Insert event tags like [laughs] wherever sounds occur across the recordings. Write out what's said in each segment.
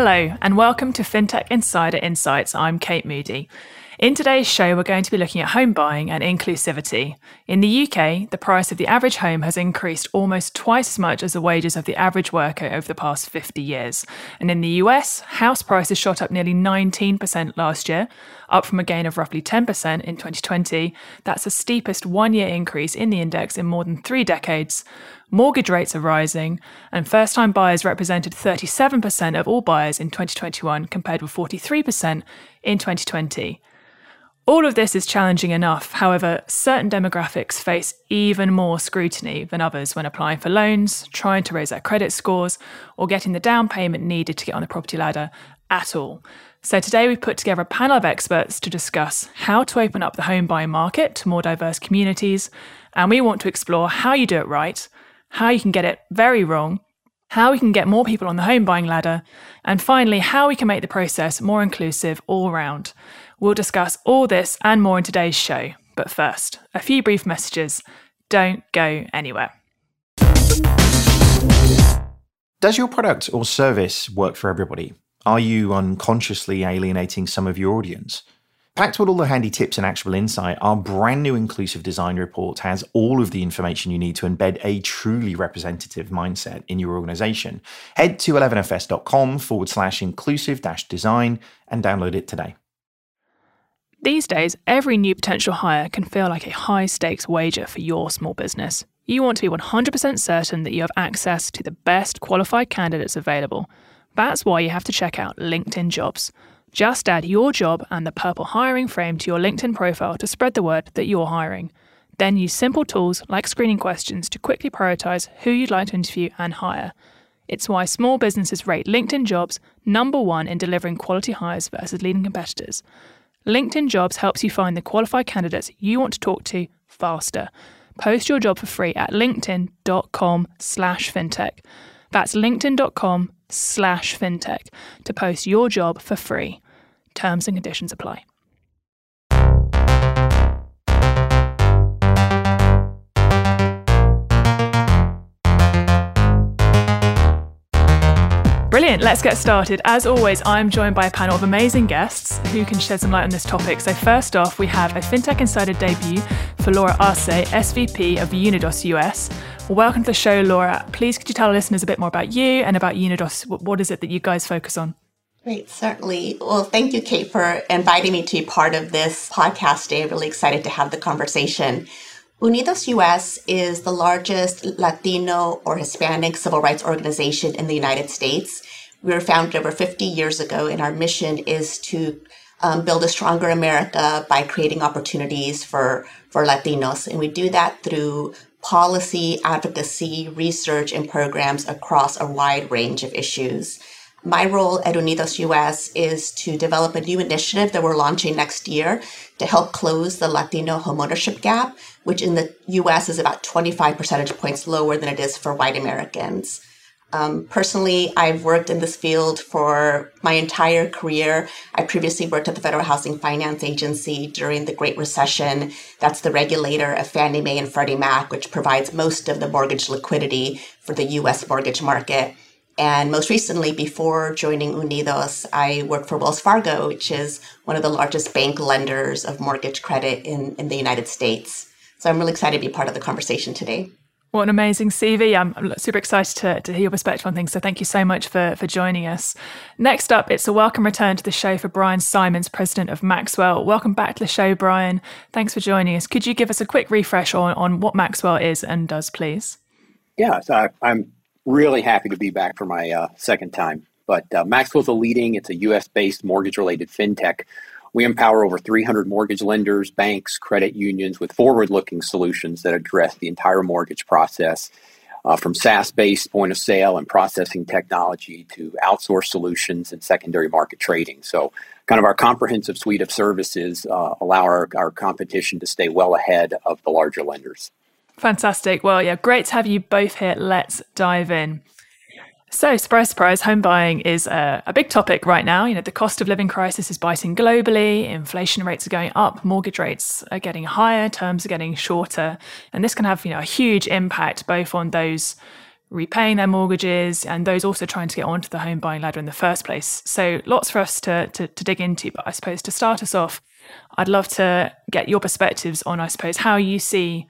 Hello, and welcome to FinTech Insider Insights. I'm Kate Moody. In today's show, we're going to be looking at home buying and inclusivity. In the UK, the price of the average home has increased almost twice as much as the wages of the average worker over the past 50 years. And in the US, house prices shot up nearly 19% last year, up from a gain of roughly 10% in 2020. That's the steepest one year increase in the index in more than three decades. Mortgage rates are rising, and first time buyers represented 37% of all buyers in 2021 compared with 43% in 2020. All of this is challenging enough. However, certain demographics face even more scrutiny than others when applying for loans, trying to raise their credit scores, or getting the down payment needed to get on the property ladder at all. So, today we've put together a panel of experts to discuss how to open up the home buying market to more diverse communities. And we want to explore how you do it right, how you can get it very wrong, how we can get more people on the home buying ladder, and finally, how we can make the process more inclusive all round. We'll discuss all this and more in today's show. But first, a few brief messages. Don't go anywhere. Does your product or service work for everybody? Are you unconsciously alienating some of your audience? Packed with all the handy tips and actionable insight, our brand new inclusive design report has all of the information you need to embed a truly representative mindset in your organization. Head to 11fs.com forward slash inclusive dash design and download it today. These days, every new potential hire can feel like a high stakes wager for your small business. You want to be 100% certain that you have access to the best qualified candidates available. That's why you have to check out LinkedIn Jobs. Just add your job and the purple hiring frame to your LinkedIn profile to spread the word that you're hiring. Then use simple tools like screening questions to quickly prioritize who you'd like to interview and hire. It's why small businesses rate LinkedIn Jobs number one in delivering quality hires versus leading competitors. LinkedIn Jobs helps you find the qualified candidates you want to talk to faster. Post your job for free at linkedin.com slash fintech. That's linkedin.com slash fintech to post your job for free. Terms and conditions apply. Brilliant. Let's get started. As always, I'm joined by a panel of amazing guests who can shed some light on this topic. So, first off, we have a FinTech Insider debut for Laura Arce, SVP of Unidos US. Welcome to the show, Laura. Please, could you tell our listeners a bit more about you and about Unidos? What is it that you guys focus on? Great, certainly. Well, thank you, Kate, for inviting me to be part of this podcast day. Really excited to have the conversation. Unidos US is the largest Latino or Hispanic civil rights organization in the United States. We were founded over 50 years ago, and our mission is to um, build a stronger America by creating opportunities for, for Latinos. And we do that through policy, advocacy, research, and programs across a wide range of issues. My role at Unidos US is to develop a new initiative that we're launching next year to help close the Latino homeownership gap, which in the US is about 25 percentage points lower than it is for white Americans. Um, personally, I've worked in this field for my entire career. I previously worked at the Federal Housing Finance Agency during the Great Recession. That's the regulator of Fannie Mae and Freddie Mac, which provides most of the mortgage liquidity for the US mortgage market. And most recently, before joining Unidos, I worked for Wells Fargo, which is one of the largest bank lenders of mortgage credit in, in the United States. So I'm really excited to be part of the conversation today. What an amazing CV. I'm super excited to, to hear your perspective on things. So thank you so much for, for joining us. Next up, it's a welcome return to the show for Brian Simons, president of Maxwell. Welcome back to the show, Brian. Thanks for joining us. Could you give us a quick refresh on, on what Maxwell is and does, please? Yeah, so I'm really happy to be back for my uh, second time. But uh, Maxwell's a leading, it's a US based mortgage related fintech we empower over 300 mortgage lenders, banks, credit unions with forward looking solutions that address the entire mortgage process. Uh, from SaaS based point of sale and processing technology to outsourced solutions and secondary market trading. So, kind of our comprehensive suite of services uh, allow our, our competition to stay well ahead of the larger lenders. Fantastic. Well, yeah, great to have you both here. Let's dive in. So, surprise, surprise, home buying is a, a, big topic right now. You know, the cost of living crisis is biting globally, inflation rates are going up, mortgage rates are getting higher, terms are getting shorter. And this can have, you know, a huge impact both on those repaying their mortgages and those also trying to get onto the home buying ladder in the first place. So lots for us to, to, to dig into. But I suppose to start us off, I'd love to get your perspectives on, I suppose, how you see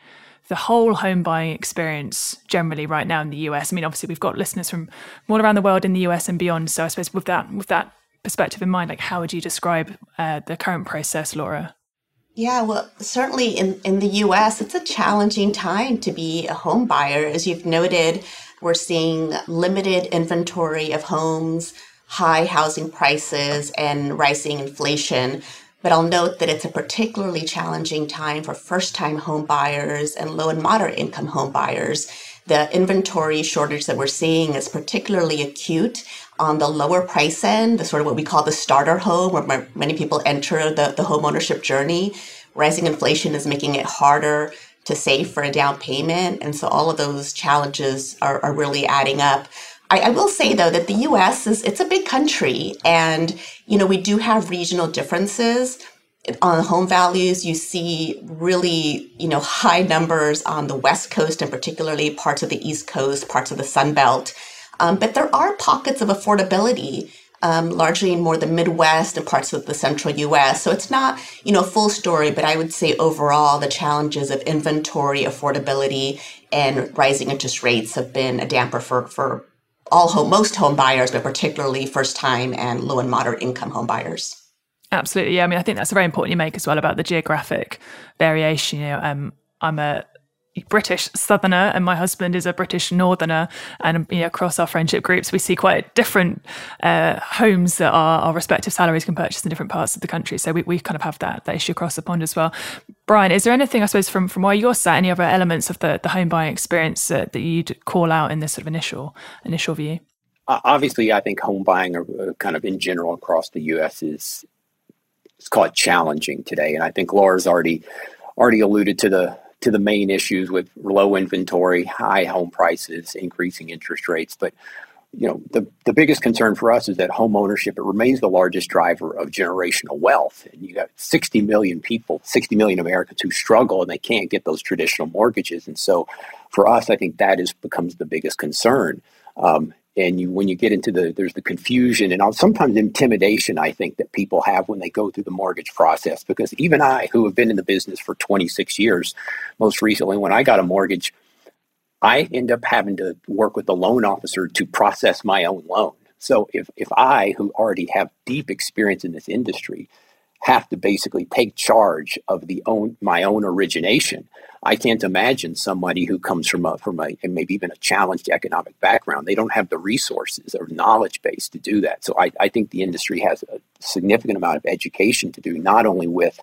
the whole home buying experience generally right now in the US. I mean, obviously we've got listeners from all around the world in the US and beyond. So I suppose with that with that perspective in mind, like how would you describe uh, the current process, Laura? Yeah, well, certainly in, in the US, it's a challenging time to be a home buyer. As you've noted, we're seeing limited inventory of homes, high housing prices, and rising inflation. But I'll note that it's a particularly challenging time for first time home buyers and low and moderate income home buyers. The inventory shortage that we're seeing is particularly acute on the lower price end, the sort of what we call the starter home, where many people enter the, the home ownership journey. Rising inflation is making it harder to save for a down payment. And so all of those challenges are, are really adding up. I, I, will say though that the US is it's a big country and you know we do have regional differences on home values you see really you know high numbers on the west coast and particularly parts of the east coast parts of the sun belt um, but there are pockets of affordability um, largely in more the Midwest and parts of the central US. So it's not, you know, a full story, but I would say overall the challenges of inventory, affordability, and rising interest rates have been a damper for, for all home, most home buyers, but particularly first time and low and moderate income home buyers. Absolutely. Yeah. I mean, I think that's a very important you make as well about the geographic variation. You know, um, I'm a British Southerner, and my husband is a British Northerner. And you know, across our friendship groups, we see quite different uh, homes that our, our, respective salaries can purchase in different parts of the country. So we, we kind of have that, that issue across the pond as well. Brian, is there anything, I suppose, from, from where you're sat, any other elements of the, the home buying experience uh, that you'd call out in this sort of initial initial view? Obviously, I think home buying, uh, kind of in general across the U.S., is it's called challenging today, and I think Laura's already already alluded to the to the main issues with low inventory, high home prices, increasing interest rates. But you know, the, the biggest concern for us is that home ownership, it remains the largest driver of generational wealth. And you got 60 million people, 60 million Americans who struggle and they can't get those traditional mortgages. And so for us, I think that is becomes the biggest concern. Um, and you when you get into the there's the confusion and sometimes intimidation i think that people have when they go through the mortgage process because even i who have been in the business for 26 years most recently when i got a mortgage i end up having to work with the loan officer to process my own loan. So if, if i who already have deep experience in this industry have to basically take charge of the own my own origination I can't imagine somebody who comes from a from a maybe even a challenged economic background. They don't have the resources or knowledge base to do that. So I, I think the industry has a significant amount of education to do, not only with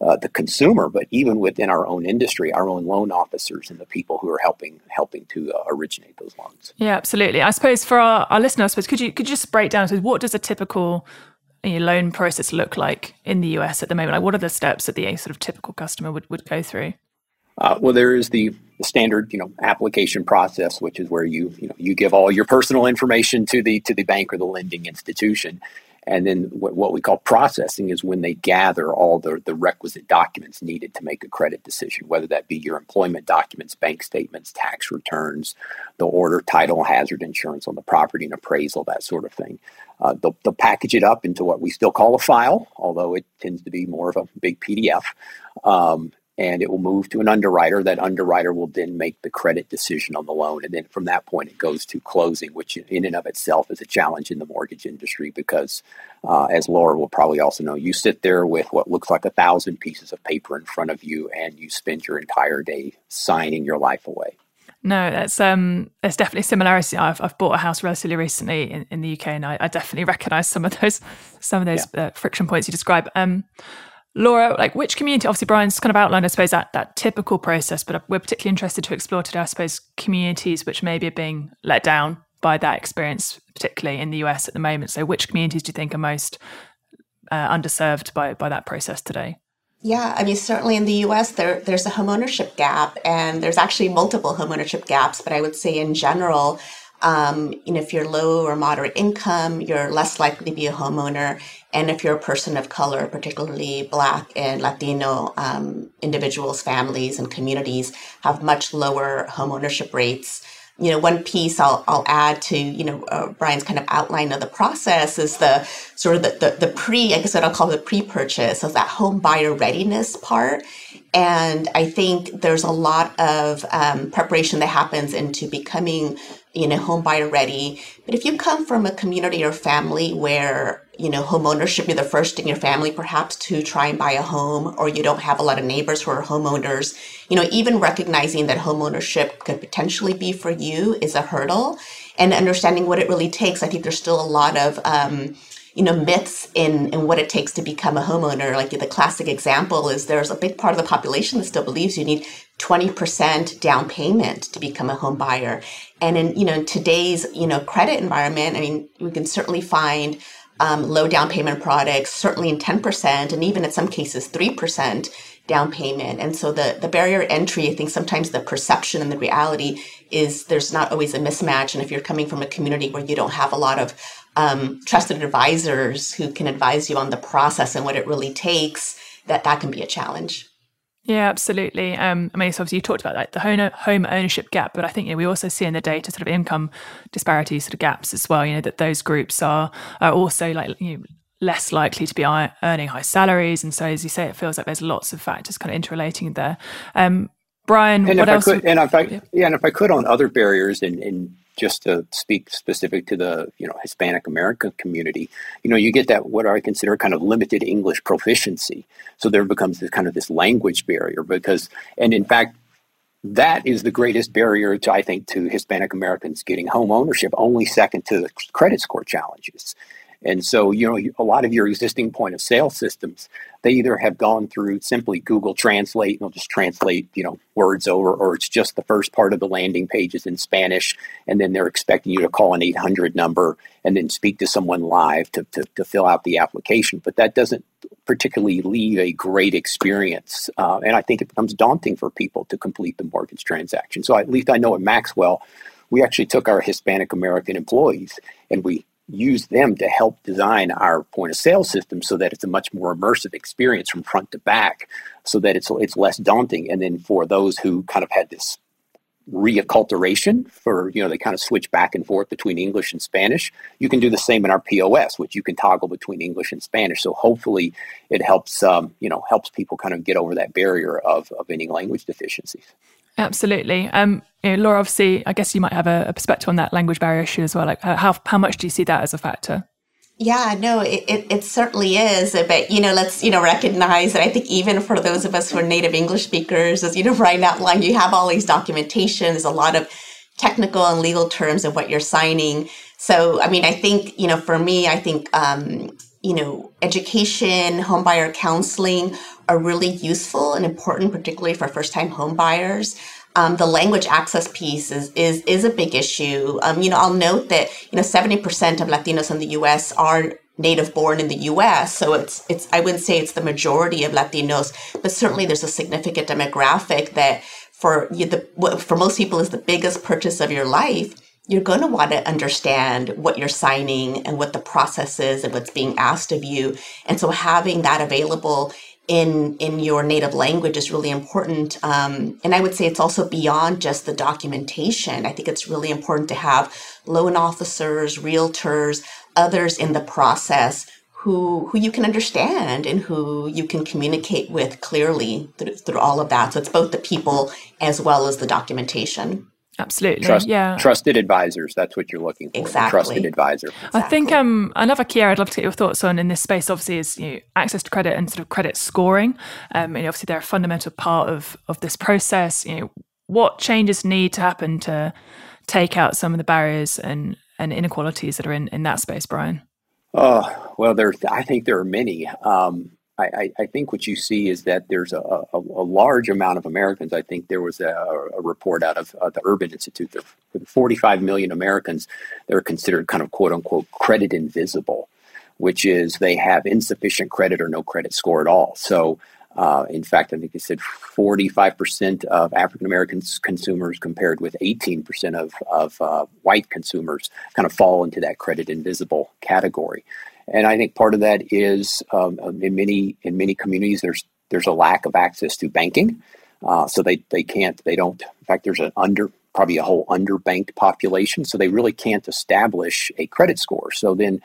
uh, the consumer, but even within our own industry, our own loan officers and the people who are helping helping to uh, originate those loans. Yeah, absolutely. I suppose for our, our listeners, I suppose could you could you just break down? So what does a typical you know, loan process look like in the US at the moment? Like, what are the steps that the sort of typical customer would, would go through? Uh, well, there is the, standard, you know, application process, which is where you, you know, you give all your personal information to the to the bank or the lending institution, and then what, what we call processing is when they gather all the the requisite documents needed to make a credit decision, whether that be your employment documents, bank statements, tax returns, the order, title, hazard insurance on the property, and appraisal, that sort of thing. Uh, they'll, they'll package it up into what we still call a file, although it tends to be more of a big PDF. Um, and it will move to an underwriter. That underwriter will then make the credit decision on the loan. And then from that point, it goes to closing, which in and of itself is a challenge in the mortgage industry because, uh, as Laura will probably also know, you sit there with what looks like a thousand pieces of paper in front of you and you spend your entire day signing your life away. No, that's um, there's definitely similarity. I've, I've bought a house relatively recently in, in the UK, and I, I definitely recognise some of those some of those yeah. uh, friction points you describe. Um, Laura, like which community? Obviously, Brian's kind of outlined, I suppose, that that typical process, but we're particularly interested to explore today, I suppose, communities which maybe are being let down by that experience, particularly in the US at the moment. So, which communities do you think are most uh, underserved by by that process today? Yeah, I mean, certainly in the US, there, there's a homeownership gap, and there's actually multiple homeownership gaps. But I would say in general, um, you know, if you're low or moderate income, you're less likely to be a homeowner. And if you're a person of color, particularly Black and Latino um, individuals, families, and communities, have much lower homeownership rates. You know, one piece I'll, I'll add to, you know, uh, Brian's kind of outline of the process is the sort of the, the, the pre, I guess what I'll call the pre-purchase, so that home buyer readiness part. And I think there's a lot of um, preparation that happens into becoming, you know, home buyer ready. But if you come from a community or family where you know, home ownership, you're the first in your family perhaps to try and buy a home, or you don't have a lot of neighbors who are homeowners. You know, even recognizing that homeownership could potentially be for you is a hurdle. And understanding what it really takes, I think there's still a lot of, um, you know, myths in, in what it takes to become a homeowner. Like the classic example is there's a big part of the population that still believes you need 20% down payment to become a home buyer. And in, you know, today's, you know, credit environment, I mean, we can certainly find um, low down payment products, certainly in 10%, and even in some cases 3% down payment. And so the, the barrier entry, I think sometimes the perception and the reality is there's not always a mismatch. And if you're coming from a community where you don't have a lot of um, trusted advisors who can advise you on the process and what it really takes, that that can be a challenge. Yeah, absolutely. Um, I mean, so obviously you talked about like the home, home ownership gap, but I think you know, we also see in the data sort of income disparities, sort of gaps as well. You know that those groups are are also like you know, less likely to be earning high salaries, and so as you say, it feels like there's lots of factors kind of interrelating there. Um, Brian, and what if else? I could, and if I, yeah. yeah, and if I could on other barriers and, and just to speak specific to the you know Hispanic American community, you know, you get that what I consider kind of limited English proficiency. So there becomes this kind of this language barrier because, and in fact, that is the greatest barrier to I think to Hispanic Americans getting home ownership, only second to the credit score challenges. And so, you know, a lot of your existing point of sale systems, they either have gone through simply Google Translate and they'll just translate, you know, words over, or it's just the first part of the landing page is in Spanish, and then they're expecting you to call an 800 number and then speak to someone live to, to, to fill out the application. But that doesn't particularly leave a great experience. Uh, and I think it becomes daunting for people to complete the mortgage transaction. So at least I know at Maxwell, we actually took our Hispanic American employees and we use them to help design our point of sale system so that it's a much more immersive experience from front to back so that it's it's less daunting. And then for those who kind of had this reacculturation for you know they kind of switch back and forth between english and spanish you can do the same in our pos which you can toggle between english and spanish. So hopefully it helps um, you know helps people kind of get over that barrier of, of any language deficiencies Absolutely. Um, you know, Laura, obviously, I guess you might have a, a, perspective on that language barrier issue as well. Like, how how much do you see that as a factor? Yeah, no, it, it, it, certainly is. But, you know, let's, you know, recognize that I think even for those of us who are native English speakers, as you know, [laughs] right outline, you have all these documentations, a lot of technical and legal terms of what you're signing. So, I mean, I think, you know, for me, I think, um, you know, education, homebuyer counseling are really useful and important, particularly for first time homebuyers. Um, the language access piece is, is, is a big issue. Um, you know, I'll note that, you know, 70% of Latinos in the US are native born in the US. So it's, it's, I wouldn't say it's the majority of Latinos, but certainly there's a significant demographic that for you, the, for most people is the biggest purchase of your life you're going to want to understand what you're signing and what the process is and what's being asked of you. And so having that available in in your native language is really important. Um, and I would say it's also beyond just the documentation. I think it's really important to have loan officers, realtors, others in the process who who you can understand and who you can communicate with clearly through, through all of that. So it's both the people as well as the documentation. Absolutely. Trust, yeah. Trusted advisors. That's what you're looking for. Exactly. trusted advisor. Exactly. I think um, another key area I'd love to get your thoughts on in this space, obviously, is you know, access to credit and sort of credit scoring. Um, and obviously, they're a fundamental part of of this process. You know, what changes need to happen to take out some of the barriers and and inequalities that are in in that space, Brian? Oh well, there. I think there are many. Um, I, I, think what you see is that there's a, a, a, large amount of Americans. I think there was a, a report out of uh, the Urban Institute that 45 million Americans that are considered kind of quote unquote credit invisible, which is they have insufficient credit or no credit score at all. So, uh, in fact, I think they said 45% of African American consumers compared with 18% of, of uh, white consumers kind of fall into that credit invisible category. And I think part of that is um, in many in many communities there's there's a lack of access to banking, uh, so they they can't they don't. In fact, there's an under probably a whole underbanked population, so they really can't establish a credit score. So then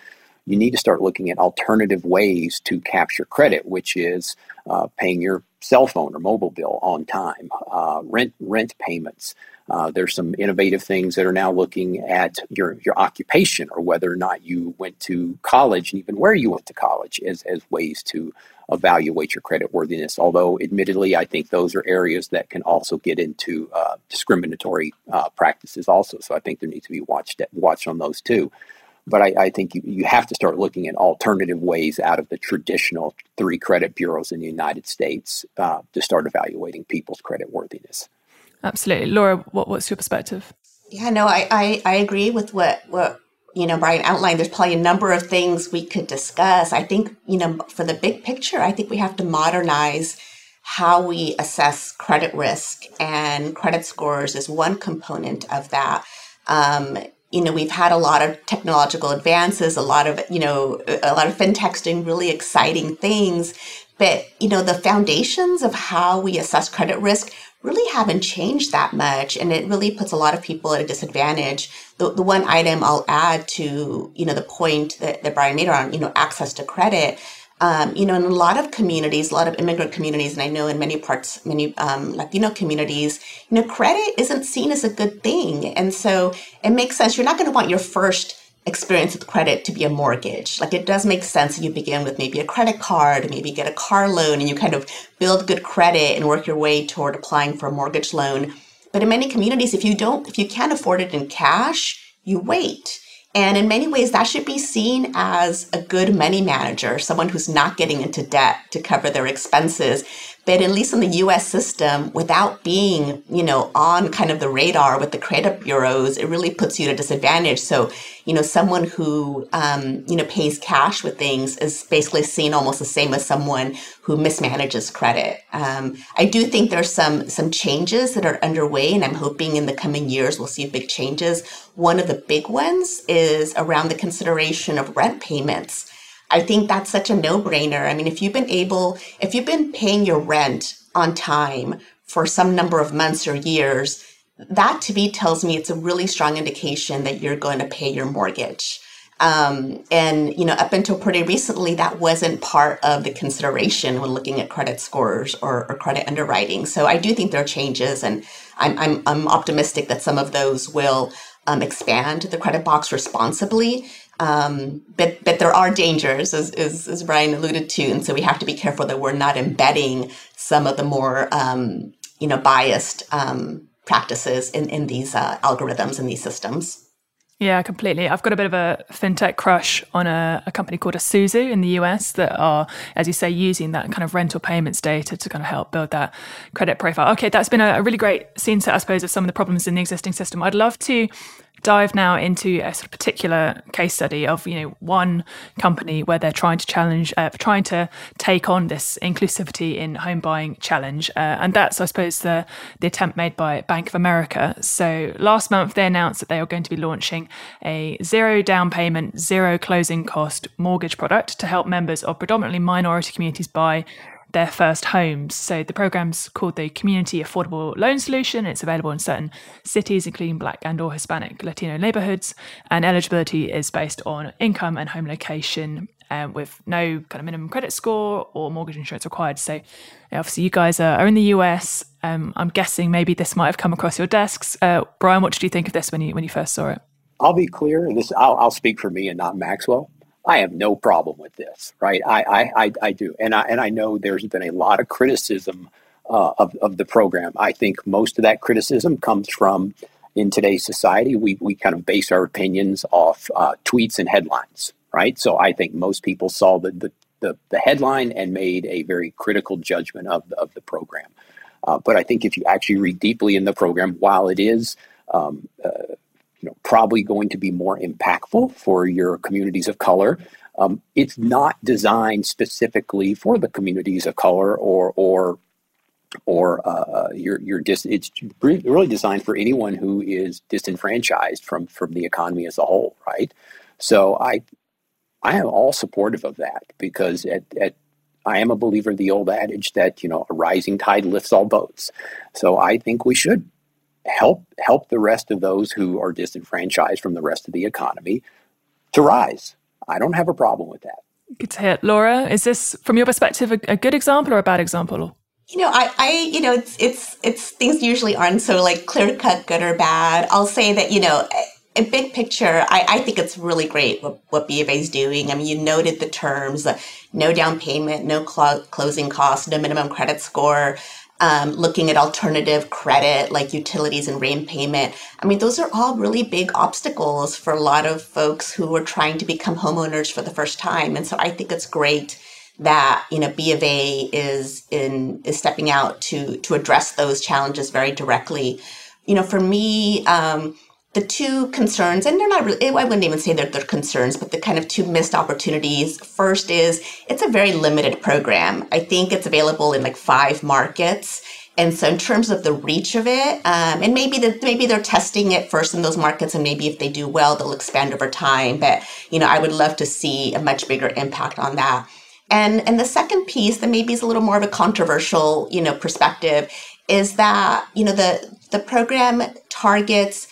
you need to start looking at alternative ways to capture credit, which is uh, paying your cell phone or mobile bill on time, uh, rent rent payments. Uh, there's some innovative things that are now looking at your your occupation or whether or not you went to college and even where you went to college as as ways to evaluate your credit worthiness. Although, admittedly, I think those are areas that can also get into uh, discriminatory uh, practices also. So I think there needs to be watched watched on those too. But I, I think you, you have to start looking at alternative ways out of the traditional three credit bureaus in the United States uh, to start evaluating people's credit worthiness. Absolutely. Laura, what, what's your perspective? Yeah, no, I, I, I agree with what, what you know, Brian outlined, there's probably a number of things we could discuss. I think, you know, for the big picture, I think we have to modernize how we assess credit risk, and credit scores is one component of that. Um, you know, we've had a lot of technological advances, a lot of, you know, a lot of fintechs doing really exciting things. But, you know, the foundations of how we assess credit risk really haven't changed that much. And it really puts a lot of people at a disadvantage. The, the one item I'll add to, you know, the point that, that Brian made around, you know, access to credit um, you know, in a lot of communities, a lot of immigrant communities, and I know in many parts, many um, Latino communities, you know, credit isn't seen as a good thing. And so it makes sense. You're not going to want your first experience with credit to be a mortgage. Like it does make sense that you begin with maybe a credit card, maybe get a car loan, and you kind of build good credit and work your way toward applying for a mortgage loan. But in many communities, if you don't, if you can't afford it in cash, you wait. And in many ways, that should be seen as a good money manager, someone who's not getting into debt to cover their expenses but at least in the US system, without being, you know, on kind of the radar with the credit bureaus, it really puts you at a disadvantage. So, you know, someone who, um, you know, pays cash with things is basically seen almost the same as someone who mismanages credit. Um, I do think there's some some changes that are underway, and I'm hoping in the coming years we'll see big changes. One of the big ones is around the consideration of rent payments. I think that's such a no brainer. I mean, if you've been able, if you've been paying your rent on time for some number of months or years, that to me tells me it's a really strong indication that you're going to pay your mortgage. Um, and you know, up until pretty recently, that wasn't part of the consideration when looking at credit scores or, or credit underwriting. So I do think there are changes, and I'm I'm, I'm optimistic that some of those will um, expand the credit box responsibly. Um, but but there are dangers, as, as, as Brian alluded to, and so we have to be careful that we're not embedding some of the more um, you know biased um, practices in in these uh, algorithms and these systems. Yeah, completely. I've got a bit of a fintech crush on a, a, company called Esusu in the US that are, as you say, using that kind of rental payments data to kind of help build that credit profile. Okay, that's been a, a really great scene set, I suppose, of some of the problems in the existing system. I'd love to dive now into a sort of particular case study of you know one company where they're trying to challenge, uh, trying to take on this inclusivity in home buying challenge, uh, and that's I suppose the the attempt made by Bank of America. So last month they announced that they are going to be launching a zero down payment, zero closing cost mortgage product to help members of predominantly minority communities buy their first homes. So the program's called the Community Affordable Loan Solution. It's available in certain cities, including Black and or Hispanic Latino neighborhoods, and eligibility is based on income and home location. Um, with no kind of minimum credit score or mortgage insurance required. So, obviously, you guys are, are in the US. Um, I'm guessing maybe this might have come across your desks. Uh, Brian, what did you think of this when you when you first saw it? I'll be clear, this I'll, I'll speak for me and not Maxwell. I have no problem with this, right? I, I, I, I do. And I, and I know there's been a lot of criticism uh, of, of the program. I think most of that criticism comes from in today's society, we, we kind of base our opinions off uh, tweets and headlines, right? So I think most people saw the, the, the, the headline and made a very critical judgment of the, of the program. Uh, but I think if you actually read deeply in the program, while it is um, uh, you know, probably going to be more impactful for your communities of color. Um, it's not designed specifically for the communities of color or or or uh, your your dis- it's really designed for anyone who is disenfranchised from from the economy as a whole, right? So I I am all supportive of that because at, at I am a believer of the old adage that you know a rising tide lifts all boats. So I think we should help help the rest of those who are disenfranchised from the rest of the economy to rise. I don't have a problem with that. Good to hear. Laura, is this from your perspective a, a good example or a bad example? You know, I, I, you know, it's, it's, it's things usually aren't so like clear cut, good or bad. I'll say that, you know, a big picture, I, I think it's really great what, what B of A is doing. I mean, you noted the terms, uh, no down payment, no cl- closing costs, no minimum credit score, um, looking at alternative credit like utilities and rate payment. I mean, those are all really big obstacles for a lot of folks who are trying to become homeowners for the first time. And so I think it's great that you know B of A is in is stepping out to to address those challenges very directly. You know, for me, um, the two concerns, and they're not really, I wouldn't even say they're, they're concerns, but the kind of two missed opportunities. First is it's a very limited program. I think it's available in like five markets. And so in terms of the reach of it, um, and maybe the, maybe they're testing it first in those markets, and maybe if they do well, they'll expand over time. But you know, I would love to see a much bigger impact on that. And and the second piece that maybe is a little more of a controversial, you know, perspective is that you know the the program targets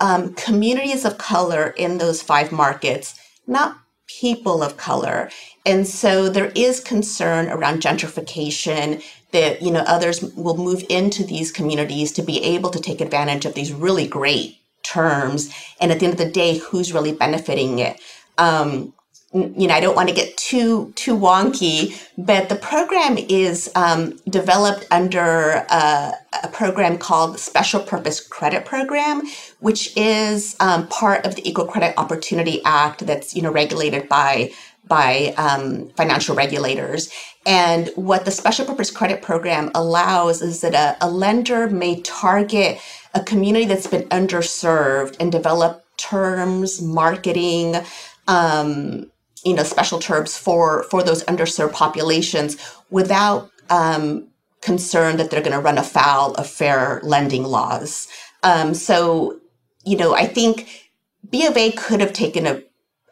um, communities of color in those five markets, not people of color. And so there is concern around gentrification that, you know, others will move into these communities to be able to take advantage of these really great terms. And at the end of the day, who's really benefiting it? Um, you know, I don't want to get too too wonky, but the program is um, developed under a, a, program called Special Purpose Credit Program, which is um, part of the Equal Credit Opportunity Act that's you know regulated by by um, financial regulators. And what the Special Purpose Credit Program allows is that a, a lender may target a community that's been underserved and develop terms, marketing. Um, you know special terms for for those underserved populations without um, concern that they're going to run afoul of fair lending laws. Um, so you know I think B of A could have taken a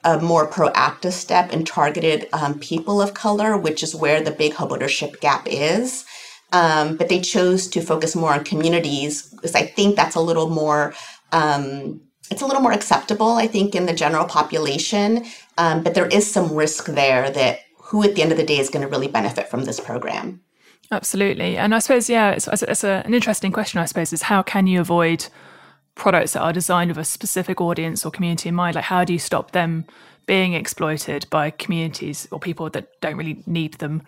a more proactive step and targeted um, people of color, which is where the big homeownership gap is. Um, but they chose to focus more on communities because I think that's a little more um, it's a little more acceptable, I think, in the general population. Um, but there is some risk there that who at the end of the day is going to really benefit from this program. Absolutely. And I suppose, yeah, it's, it's a, an interesting question, I suppose, is how can you avoid products that are designed with a specific audience or community in mind? Like, how do you stop them being exploited by communities or people that don't really need them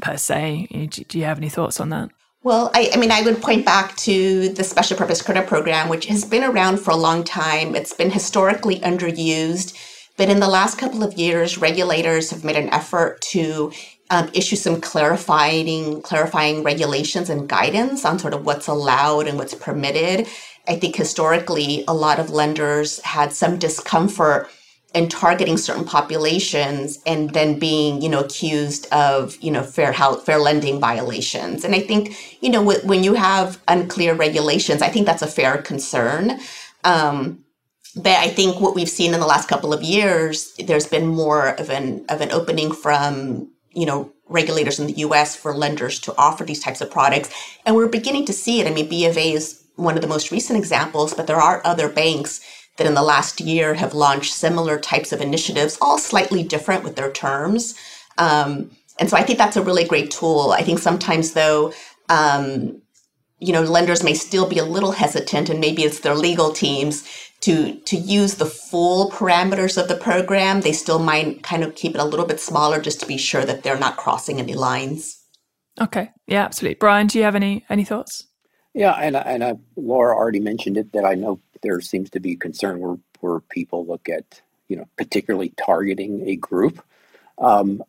per se? Do you have any thoughts on that? Well, I, I, mean, I would point back to the Special Purpose Credit Program, which has been around for a long time. It's been historically underused, but in the last couple of years, regulators have made an effort to um, issue some clarifying clarifying regulations and guidance on sort of what's allowed and what's permitted. I think historically, a lot of lenders had some discomfort in targeting certain populations and then being you know accused of you know fair health fair lending violations. And i think you know when you have unclear regulations i think that's a fair concern. Um, but i think what we've seen in the last couple of years there's been more of an of an opening from you know regulators in the us for lenders to offer these types of products. And we're beginning to see it. I mean b of a is one of the most recent examples but there are other banks that in the last year have launched similar types of initiatives, all slightly different with their terms. Um, and so I think that's a really great tool. I think sometimes, though, um, you know, lenders may still be a little hesitant, and maybe it's their legal teams to to use the full parameters of the program. They still might kind of keep it a little bit smaller just to be sure that they're not crossing any lines. Okay, yeah, absolutely. Brian, do you have any any thoughts? Yeah, and and I, Laura already mentioned it that I know there seems to be concern where where people look at you know particularly targeting a group. Um,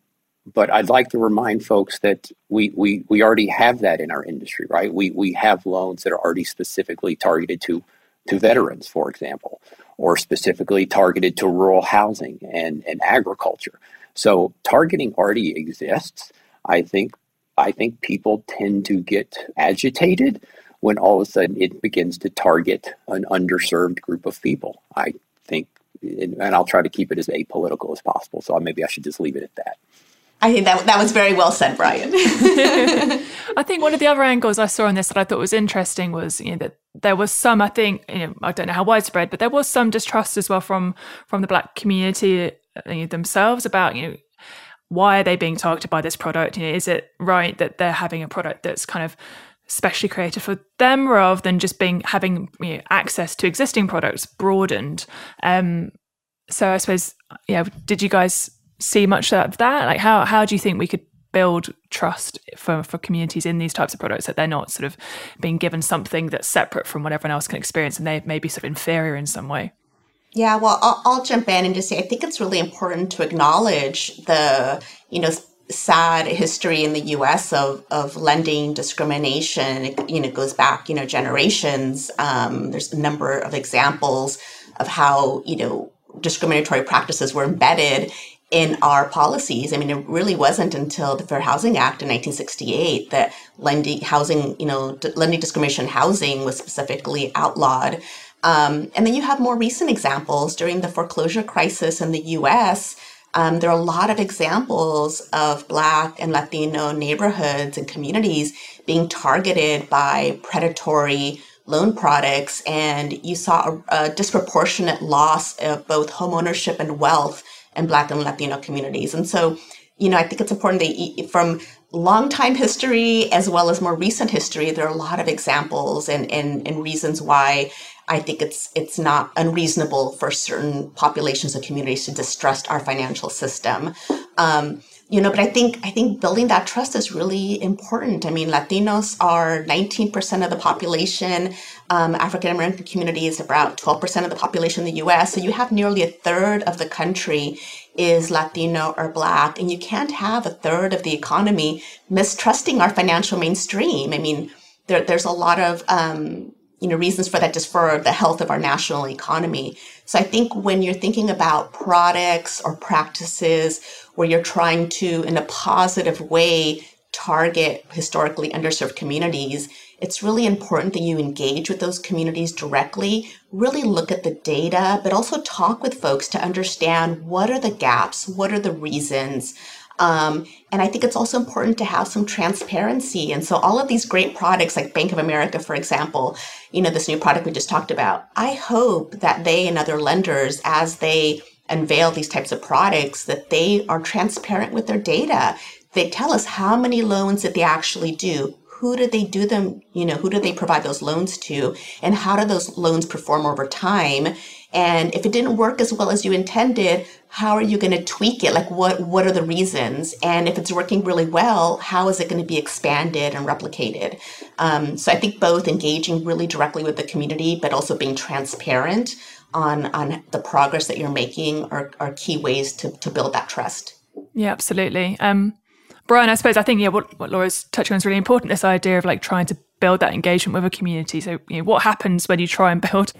but I'd like to remind folks that we, we we already have that in our industry, right? We we have loans that are already specifically targeted to to veterans, for example, or specifically targeted to rural housing and, and agriculture. So targeting already exists. I think I think people tend to get agitated when all of a sudden it begins to target an underserved group of people. I think, and I'll try to keep it as apolitical as possible. So maybe I should just leave it at that. I think that that was very well said, Brian. [laughs] I think one of the other angles I saw in this that I thought was interesting was you know that there was some, I think, you know, I don't know how widespread, but there was some distrust as well from from the black community uh, themselves about you know why are they being targeted by this product? You know, is it right that they're having a product that's kind of specially created for them rather than just being having you know, access to existing products broadened? Um, so I suppose, yeah, did you guys see much of that? Like, how how do you think we could build trust for, for communities in these types of products that they're not sort of being given something that's separate from what everyone else can experience and they may be sort of inferior in some way? Yeah, well, I'll, I'll jump in and just say I think it's really important to acknowledge the, you know, sad history in the U.S. of of lending discrimination. It, you know, goes back you know generations. Um, there's a number of examples of how you know discriminatory practices were embedded in our policies. I mean, it really wasn't until the Fair Housing Act in 1968 that lending housing, you know, lending discrimination housing was specifically outlawed. Um, and then you have more recent examples during the foreclosure crisis in the US. Um, there are a lot of examples of Black and Latino neighborhoods and communities being targeted by predatory loan products. And you saw a, a disproportionate loss of both homeownership and wealth in Black and Latino communities. And so, you know, I think it's important that from long time history as well as more recent history, there are a lot of examples and, and, and reasons why I think it's it's not unreasonable for certain populations and communities to distrust our financial system. Um, you know, but I think I think building that trust is really important. I mean, Latinos are 19% of the population. Um, African American community is about 12% of the population in the U.S. So you have nearly a third of the country is Latino or Black, and you can't have a third of the economy mistrusting our financial mainstream. I mean, there, there's a lot of um, you know reasons for that just for the health of our national economy so i think when you're thinking about products or practices where you're trying to in a positive way target historically underserved communities it's really important that you engage with those communities directly really look at the data but also talk with folks to understand what are the gaps what are the reasons um, and I think it's also important to have some transparency. And so all of these great products like Bank of America, for example, you know, this new product we just talked about, I hope that they and other lenders, as they unveil these types of products, that they are transparent with their data. They tell us how many loans that they actually do, who do they do them, you know, who do they provide those loans to, and how do those loans perform over time? And if it didn't work as well as you intended, how are you going to tweak it? Like what what are the reasons? And if it's working really well, how is it going to be expanded and replicated? Um, so I think both engaging really directly with the community, but also being transparent on on the progress that you're making are, are key ways to to build that trust. Yeah, absolutely. Um, Brian, I suppose I think yeah, what, what Laura's touching on is really important. This idea of like trying to build that engagement with a community. So, you know, what happens when you try and build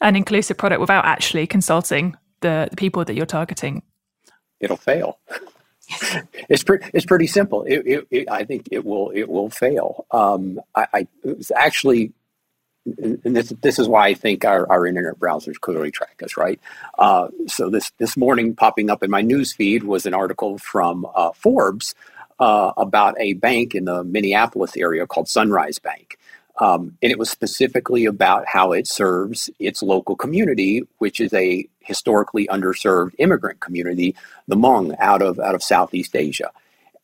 an inclusive product without actually consulting the, the people that you're targeting? It'll fail. [laughs] it's pretty. It's pretty simple. It, it, it, I think it will. It will fail. Um, I, I actually, and this this is why I think our, our internet browsers clearly track us, right? Uh, so this this morning, popping up in my news feed was an article from uh, Forbes uh, about a bank in the Minneapolis area called Sunrise Bank, um, and it was specifically about how it serves its local community, which is a historically underserved immigrant community, the Hmong out of out of Southeast Asia.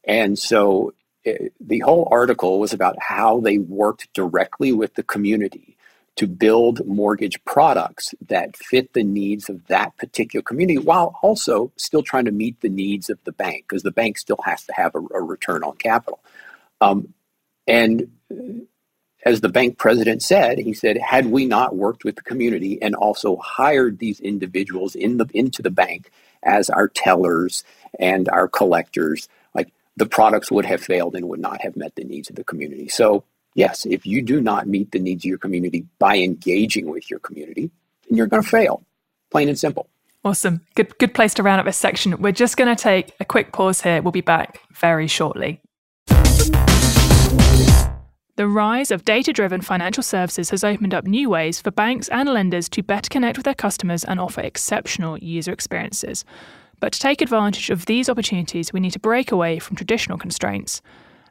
And so it, eh, the whole article was about how they worked directly with the community to build mortgage products that fit the needs of that particular community while also still trying to meet the needs of the bank because the bank still has to have a, a return on capital. Um, and as the bank president said, he said, had we not worked with the community and also hired these individuals in the into the bank as our tellers and our collectors, like the products would have failed and would not have met the needs of the community. So yes, if you do not meet the needs of your community by engaging with your community, then you're going to fail. Plain and simple. Awesome. Good good place to round up this section. We're just going to take a quick pause here. We'll be back very shortly. The rise of data driven financial services has opened up new ways for banks and lenders to better connect with their customers and offer exceptional user experiences. But to take advantage of these opportunities, we need to break away from traditional constraints.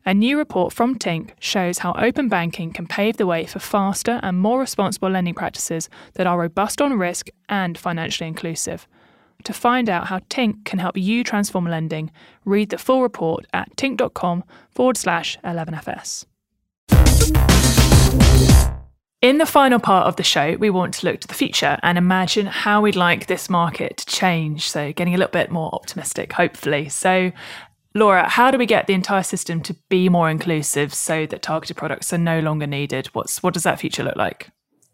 A new report from Tink shows how open banking can pave the way for faster and more responsible lending practices that are robust on risk and financially inclusive. To find out how Tink can help you transform lending, read the full report at tink.com forward slash 11FS. In the final part of the show, we want to look to the future and imagine how we'd like this market to change. So, getting a little bit more optimistic, hopefully. So, Laura, how do we get the entire system to be more inclusive so that targeted products are no longer needed? What's what does that future look like?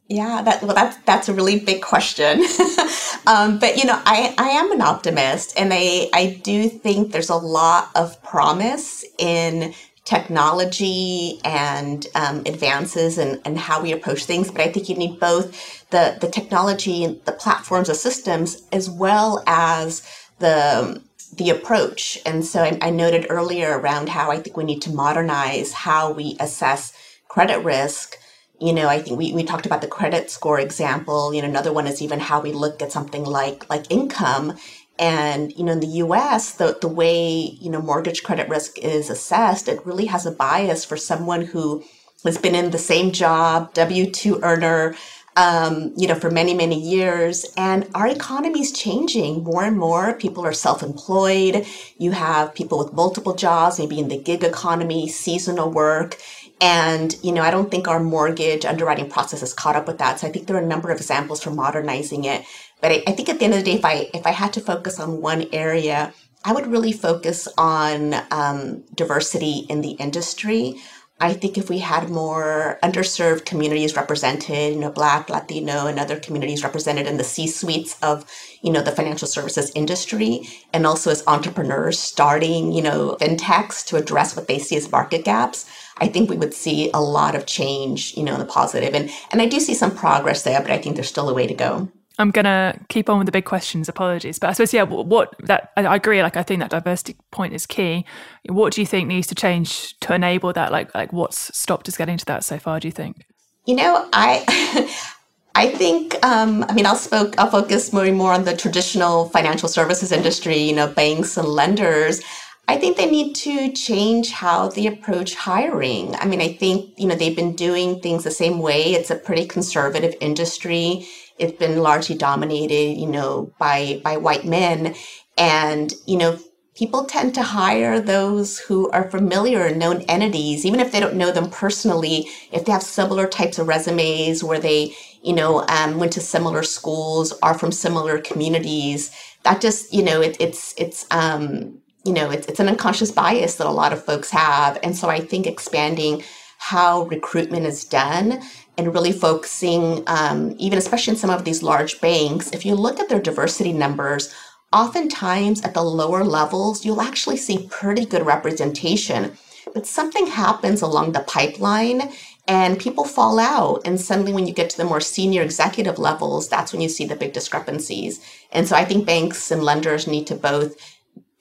Yeah, that well, that's that's a really big question. [laughs] um, but you know, I I am an optimist, and I I do think there's a lot of promise in technology and um, advances and, and how we approach things. But I think you need both the, the technology and the platforms, the systems, as well as the the approach. And so I, I noted earlier around how I think we need to modernize how we assess credit risk you know i think we, we talked about the credit score example you know another one is even how we look at something like like income and you know, in the U.S., the the way you know mortgage credit risk is assessed, it really has a bias for someone who has been in the same job, W two earner, um, you know, for many many years. And our economy is changing more and more. People are self employed. You have people with multiple jobs, maybe in the gig economy, seasonal work. And, you know, I don't think our mortgage underwriting process has caught up with that. So I think there are a number of examples for modernizing it. But I, I think at the end of the day, if I if I had to focus on one area, I would really focus on um, diversity in the industry. I think if we had more underserved communities represented, you know, Black, Latino, and other communities represented in the C suites of, you know, the financial services industry, and also as entrepreneurs starting, you know, fintechs to address what they see as market gaps, I think we would see a lot of change, you know, in the positive. And and I do see some progress there, but I think there's still a way to go. I'm gonna keep on with the big questions. Apologies, but I suppose yeah. What that I agree. Like I think that diversity point is key. What do you think needs to change to enable that? Like like what's stopped us getting to that so far? Do you think? You know, I. [laughs] I think, um, I mean, I'll spoke, I'll focus more and more on the traditional financial services industry. You know, banks and lenders. I think they need to change how they approach hiring. I mean, I think, you know, they've been doing things the same way. It's a pretty conservative industry it's been largely dominated, you know, by by white men, and you know, people tend to hire those who are familiar and known entities, even if they don't know them personally. If they have similar types of resumes, where they, you know, um, went to similar schools, are from similar communities, that just, you know, it, it's it's um, you know, it's it's an unconscious bias that a lot of folks have, and so I think expanding how recruitment is done and really focusing, um, even especially in some of these large banks, if you look at their diversity numbers, oftentimes at the lower levels, you'll actually see pretty good representation. But something happens along the pipeline and people fall out. And suddenly, when you get to the more senior executive levels, that's when you see the big discrepancies. And so I think banks and lenders need to both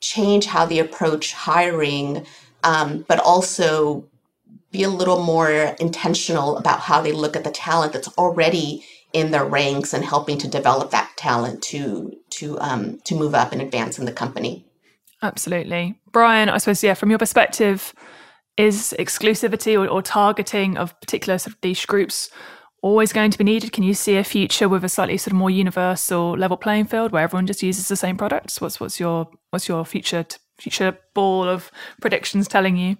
change how they approach hiring, um, but also be a little more intentional about how they look at the talent that's already in their ranks and helping to develop that talent to to um, to move up and advance in the company. Absolutely, Brian. I suppose yeah, from your perspective, is exclusivity or, or targeting of particular sort of niche groups always going to be needed? Can you see a future with a slightly sort of more universal level playing field where everyone just uses the same products? What's what's your what's your future future ball of predictions telling you?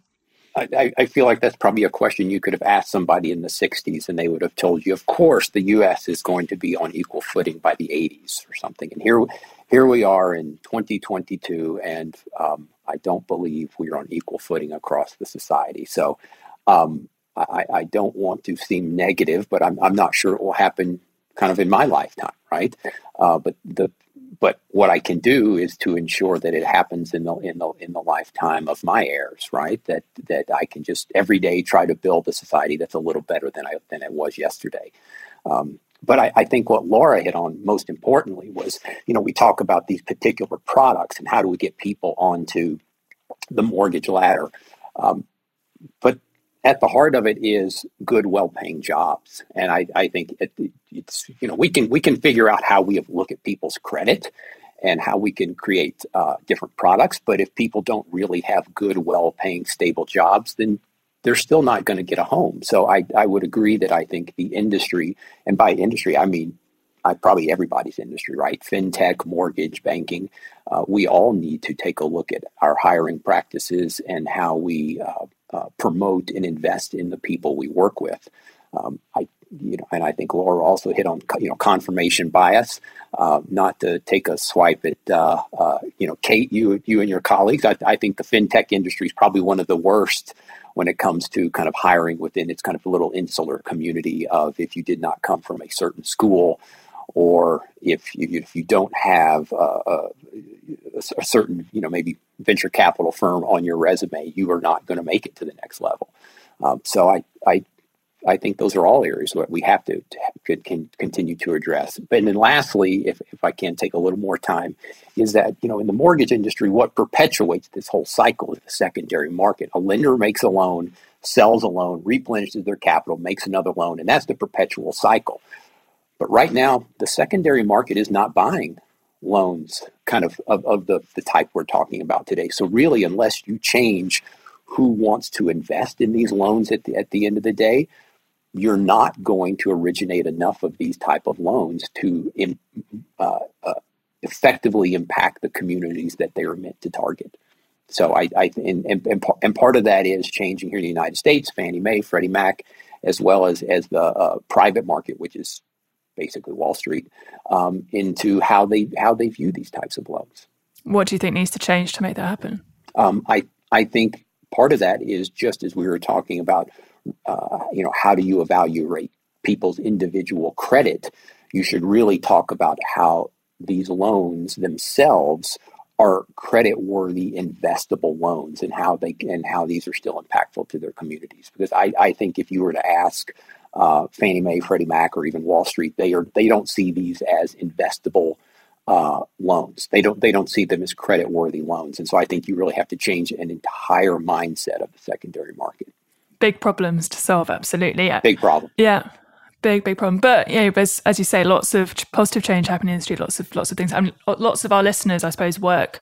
I, I, feel like that's probably a question you could have asked somebody in the 60s and they would have told you, of course, the U.S. is going to be on equal footing by the 80s or something. And here, here we are in 2022, and um, I don't believe we're on equal footing across the society. So um, I, I, don't want to seem negative, but I'm, I'm not sure it will happen kind of in my lifetime, right? Uh, but the but what I can do is to ensure that it happens in the in the in the lifetime of my heirs, right? That that I can just every day try to build a society that's a little better than I than it was yesterday. Um, but I, I, think what Laura hit on most importantly was, you know, we talk about these particular products and how do we get people onto the mortgage ladder. Um, but at the heart of it is good, well-paying jobs, and I, I think it, it's you know we can we can figure out how we look at people's credit, and how we can create uh, different products. But if people don't really have good, well paying, stable jobs, then they're still not going to get a home. So I, I would agree that I think the industry, and by industry, I mean I, probably everybody's industry, right? FinTech, mortgage, banking. Uh, we all need to take a look at our hiring practices and how we uh, uh, promote and invest in the people we work with. Um, I, you know, and I think Laura also hit on you know confirmation bias. Uh, not to take a swipe at uh, uh, you know Kate, you you and your colleagues. I, I think the fintech industry is probably one of the worst when it comes to kind of hiring within its kind of little insular community of if you did not come from a certain school or if you, if you don't have uh, a, a, certain, you know, maybe venture capital firm on your resume, you are not going to make it to the next level. Um, so I, I, I think those are all areas that we have to, to can continue to address. But then lastly, if, if I can take a little more time, is that, you know, in the mortgage industry, what perpetuates this whole cycle is the secondary market. A lender makes a loan, sells a loan, replenishes their capital, makes another loan, and that's the perpetual cycle. But right now, the secondary market is not buying loans kind of, of, of the, the type we're talking about today. So really, unless you change who wants to invest in these loans at the, at the end of the day, you're not going to originate enough of these type of loans to in, uh, uh, effectively impact the communities that they are meant to target. So I, I and, and, and, part of that is changing here in the United States, Fannie Mae, Freddie Mac, as well as, as the uh, private market, which is basically Wall Street, um, into how they how they view these types of loans. What do you think needs to change to make that happen? Um, I I think part of that is just as we were talking about, uh, you know, how do you evaluate people's individual credit? You should really talk about how these loans themselves are credit worthy investable loans and how they and how these are still impactful to their communities because I, I think if you were to ask uh, Fannie Mae, Freddie Mac, or even Wall Street, they are they don't see these as investable uh, loans. They don't they don't see them as credit worthy loans, and so I think you really have to change an entire mindset of the secondary market. Big problems to solve, absolutely. Big problem. Yeah, big big problem. But yeah, as as you say, lots of positive change happening in the industry. Lots of lots of things. I mean, lots of our listeners, I suppose, work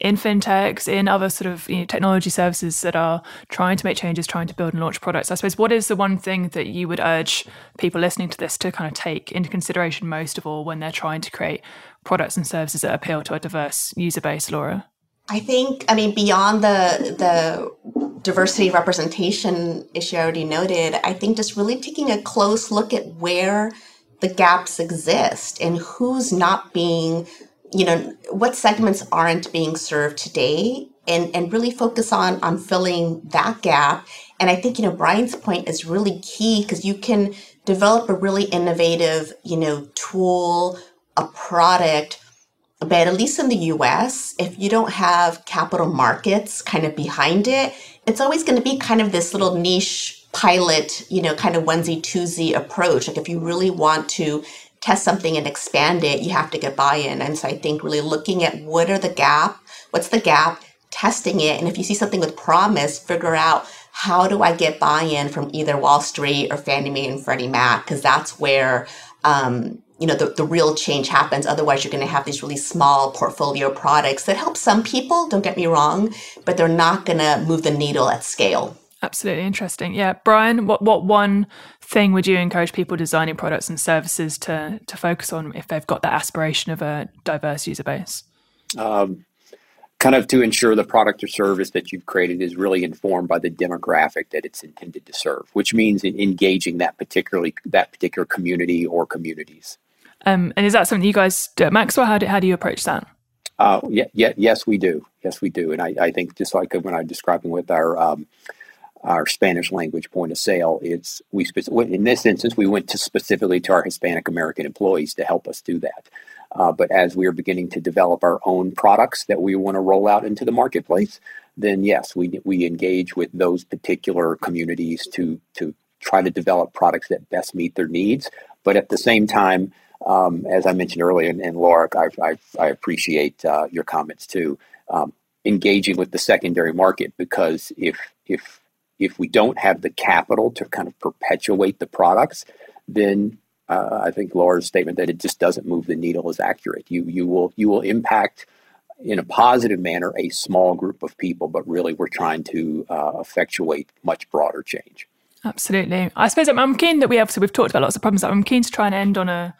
in fintechs, in other sort of you know, technology services that are trying to make changes, trying to build and launch products. I suppose what is the one thing that you would urge people listening to this to kind of take into consideration most of all when they're trying to create products and services that appeal to a diverse user base, Laura? I think, I mean, beyond the the diversity representation issue I already noted, I think just really taking a close look at where the gaps exist and who's not being you know what segments aren't being served today and and really focus on on filling that gap. And i think you know brian's point is really key because you can develop a really innovative you know tool a product but at least in the us if you don't have capital markets kind of behind it it's always going to be kind of this little niche pilot you know kind of onesie twosie approach like if you really want to test something and expand it, you have to get buy-in. And so I think really looking at what are the gap, what's the gap, testing it, and if you see something with promise, figure out how do I get buy-in from either Wall Street or Fannie Mae and Freddie Mac, because that's where um, you know the, the real change happens. Otherwise, you're going to have these really small portfolio products that help some people. Don't get me wrong, but they're not going to move the needle at scale. Absolutely interesting. Yeah, Brian, what what one thing would you encourage people designing products and services to to focus on if they've got that aspiration of a diverse user base? Um, kind of to ensure the product or service that you've created is really informed by the demographic that it's intended to serve, which means engaging that particularly that particular community or communities. Um, and is that something you guys do at Maxwell? How do, how do you approach that? Uh, yeah, yeah, yes, we do. Yes, we do. And I, I think just like when I'm describing with our um, our Spanish language point of sale. It's we in this instance we went to specifically to our Hispanic American employees to help us do that. Uh, but as we are beginning to develop our own products that we want to roll out into the marketplace, then yes, we we engage with those particular communities to to try to develop products that best meet their needs. But at the same time, um, as I mentioned earlier, and, and Laura, I, I, I appreciate uh, your comments too. Um, engaging with the secondary market because if if if we don't have the capital to kind of perpetuate the products, then uh, I think Laura's statement that it just doesn't move the needle is accurate. You you will you will impact in a positive manner a small group of people, but really we're trying to uh, effectuate much broader change. Absolutely. I suppose I'm, I'm keen that we have so we've talked about lots of problems. I'm keen to try and end on a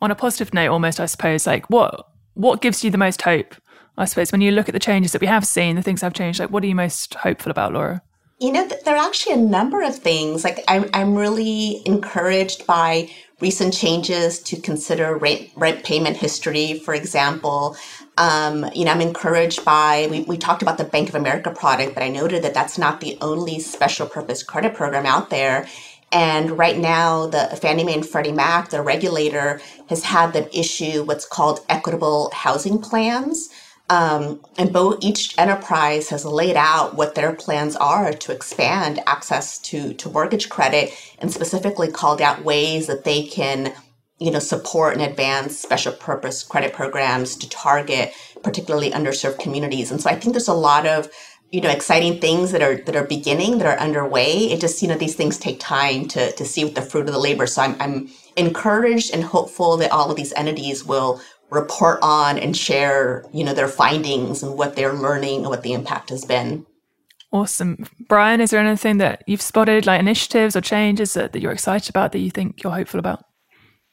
on a positive note, almost. I suppose like what what gives you the most hope? I suppose when you look at the changes that we have seen, the things have changed. Like, what are you most hopeful about, Laura? You know, there are actually a number of things. Like, I'm, I'm really encouraged by recent changes to consider rent, rent payment history, for example. Um, you know, I'm encouraged by, we, we talked about the Bank of America product, but I noted that that's not the only special purpose credit program out there. And right now, the Fannie Mae and Freddie Mac, the regulator, has had them issue what's called equitable housing plans. Um, and both each enterprise has laid out what their plans are to expand access to to mortgage credit, and specifically called out ways that they can, you know, support and advance special purpose credit programs to target particularly underserved communities. And so I think there's a lot of you know exciting things that are that are beginning that are underway it just you know these things take time to to see the fruit of the labor so i'm i'm encouraged and hopeful that all of these entities will report on and share, you know, their findings and what they're learning and what the impact has been. Awesome. Brian, is there anything that you've spotted, like initiatives or changes that, that you're excited about that you think you're hopeful about?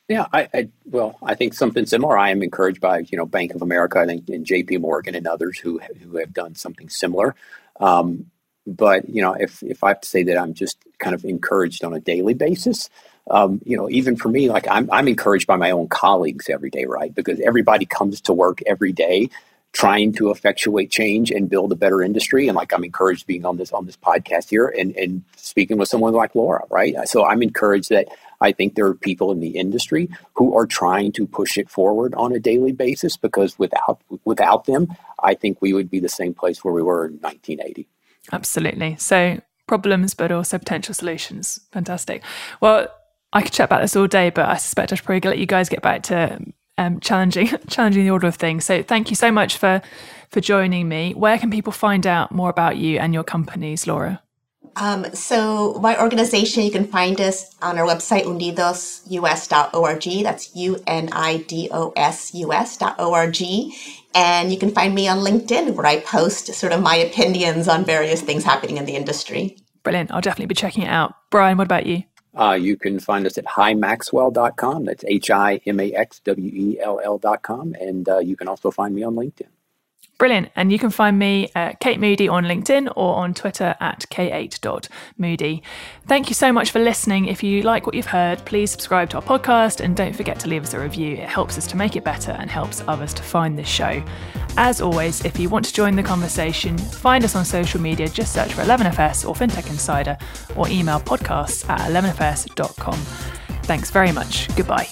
Yeah, I, I, well, I think something similar. I am encouraged by you know Bank of America, I think, and J.P. Morgan and others who who have done something similar. Um, but you know, if if I have to say that I'm just kind of encouraged on a daily basis, um, you know, even for me, like I'm, I'm encouraged by my own colleagues every day, right? Because everybody comes to work every day trying to effectuate change and build a better industry. And like I'm encouraged being on this on this podcast here and, and speaking with someone like Laura, right? So I'm encouraged that I think there are people in the industry who are trying to push it forward on a daily basis because without without them, I think we would be the same place where we were in 1980. Absolutely. So problems, but also potential solutions. Fantastic. Well, I could chat about this all day, but I suspect I should probably let you guys get back to um, challenging [laughs] challenging the order of things. So thank you so much for for joining me. Where can people find out more about you and your companies, Laura? Um, so my organization, you can find us on our website, unidosus.org. That's U-N-I-D-O-S-U-S.org. And you can find me on LinkedIn where I post sort of my opinions on various things happening in the industry. Brilliant. I'll definitely be checking it out. Brian, what about you? Uh, you can find us at himaxwell.com. That's H I M A X W E L L.com. And uh, you can also find me on LinkedIn. Brilliant. And you can find me, at Kate Moody, on LinkedIn or on Twitter at k8.moody. Thank you so much for listening. If you like what you've heard, please subscribe to our podcast and don't forget to leave us a review. It helps us to make it better and helps others to find this show. As always, if you want to join the conversation, find us on social media, just search for 11FS or FinTech Insider or email podcasts at 11FS.com. Thanks very much. Goodbye.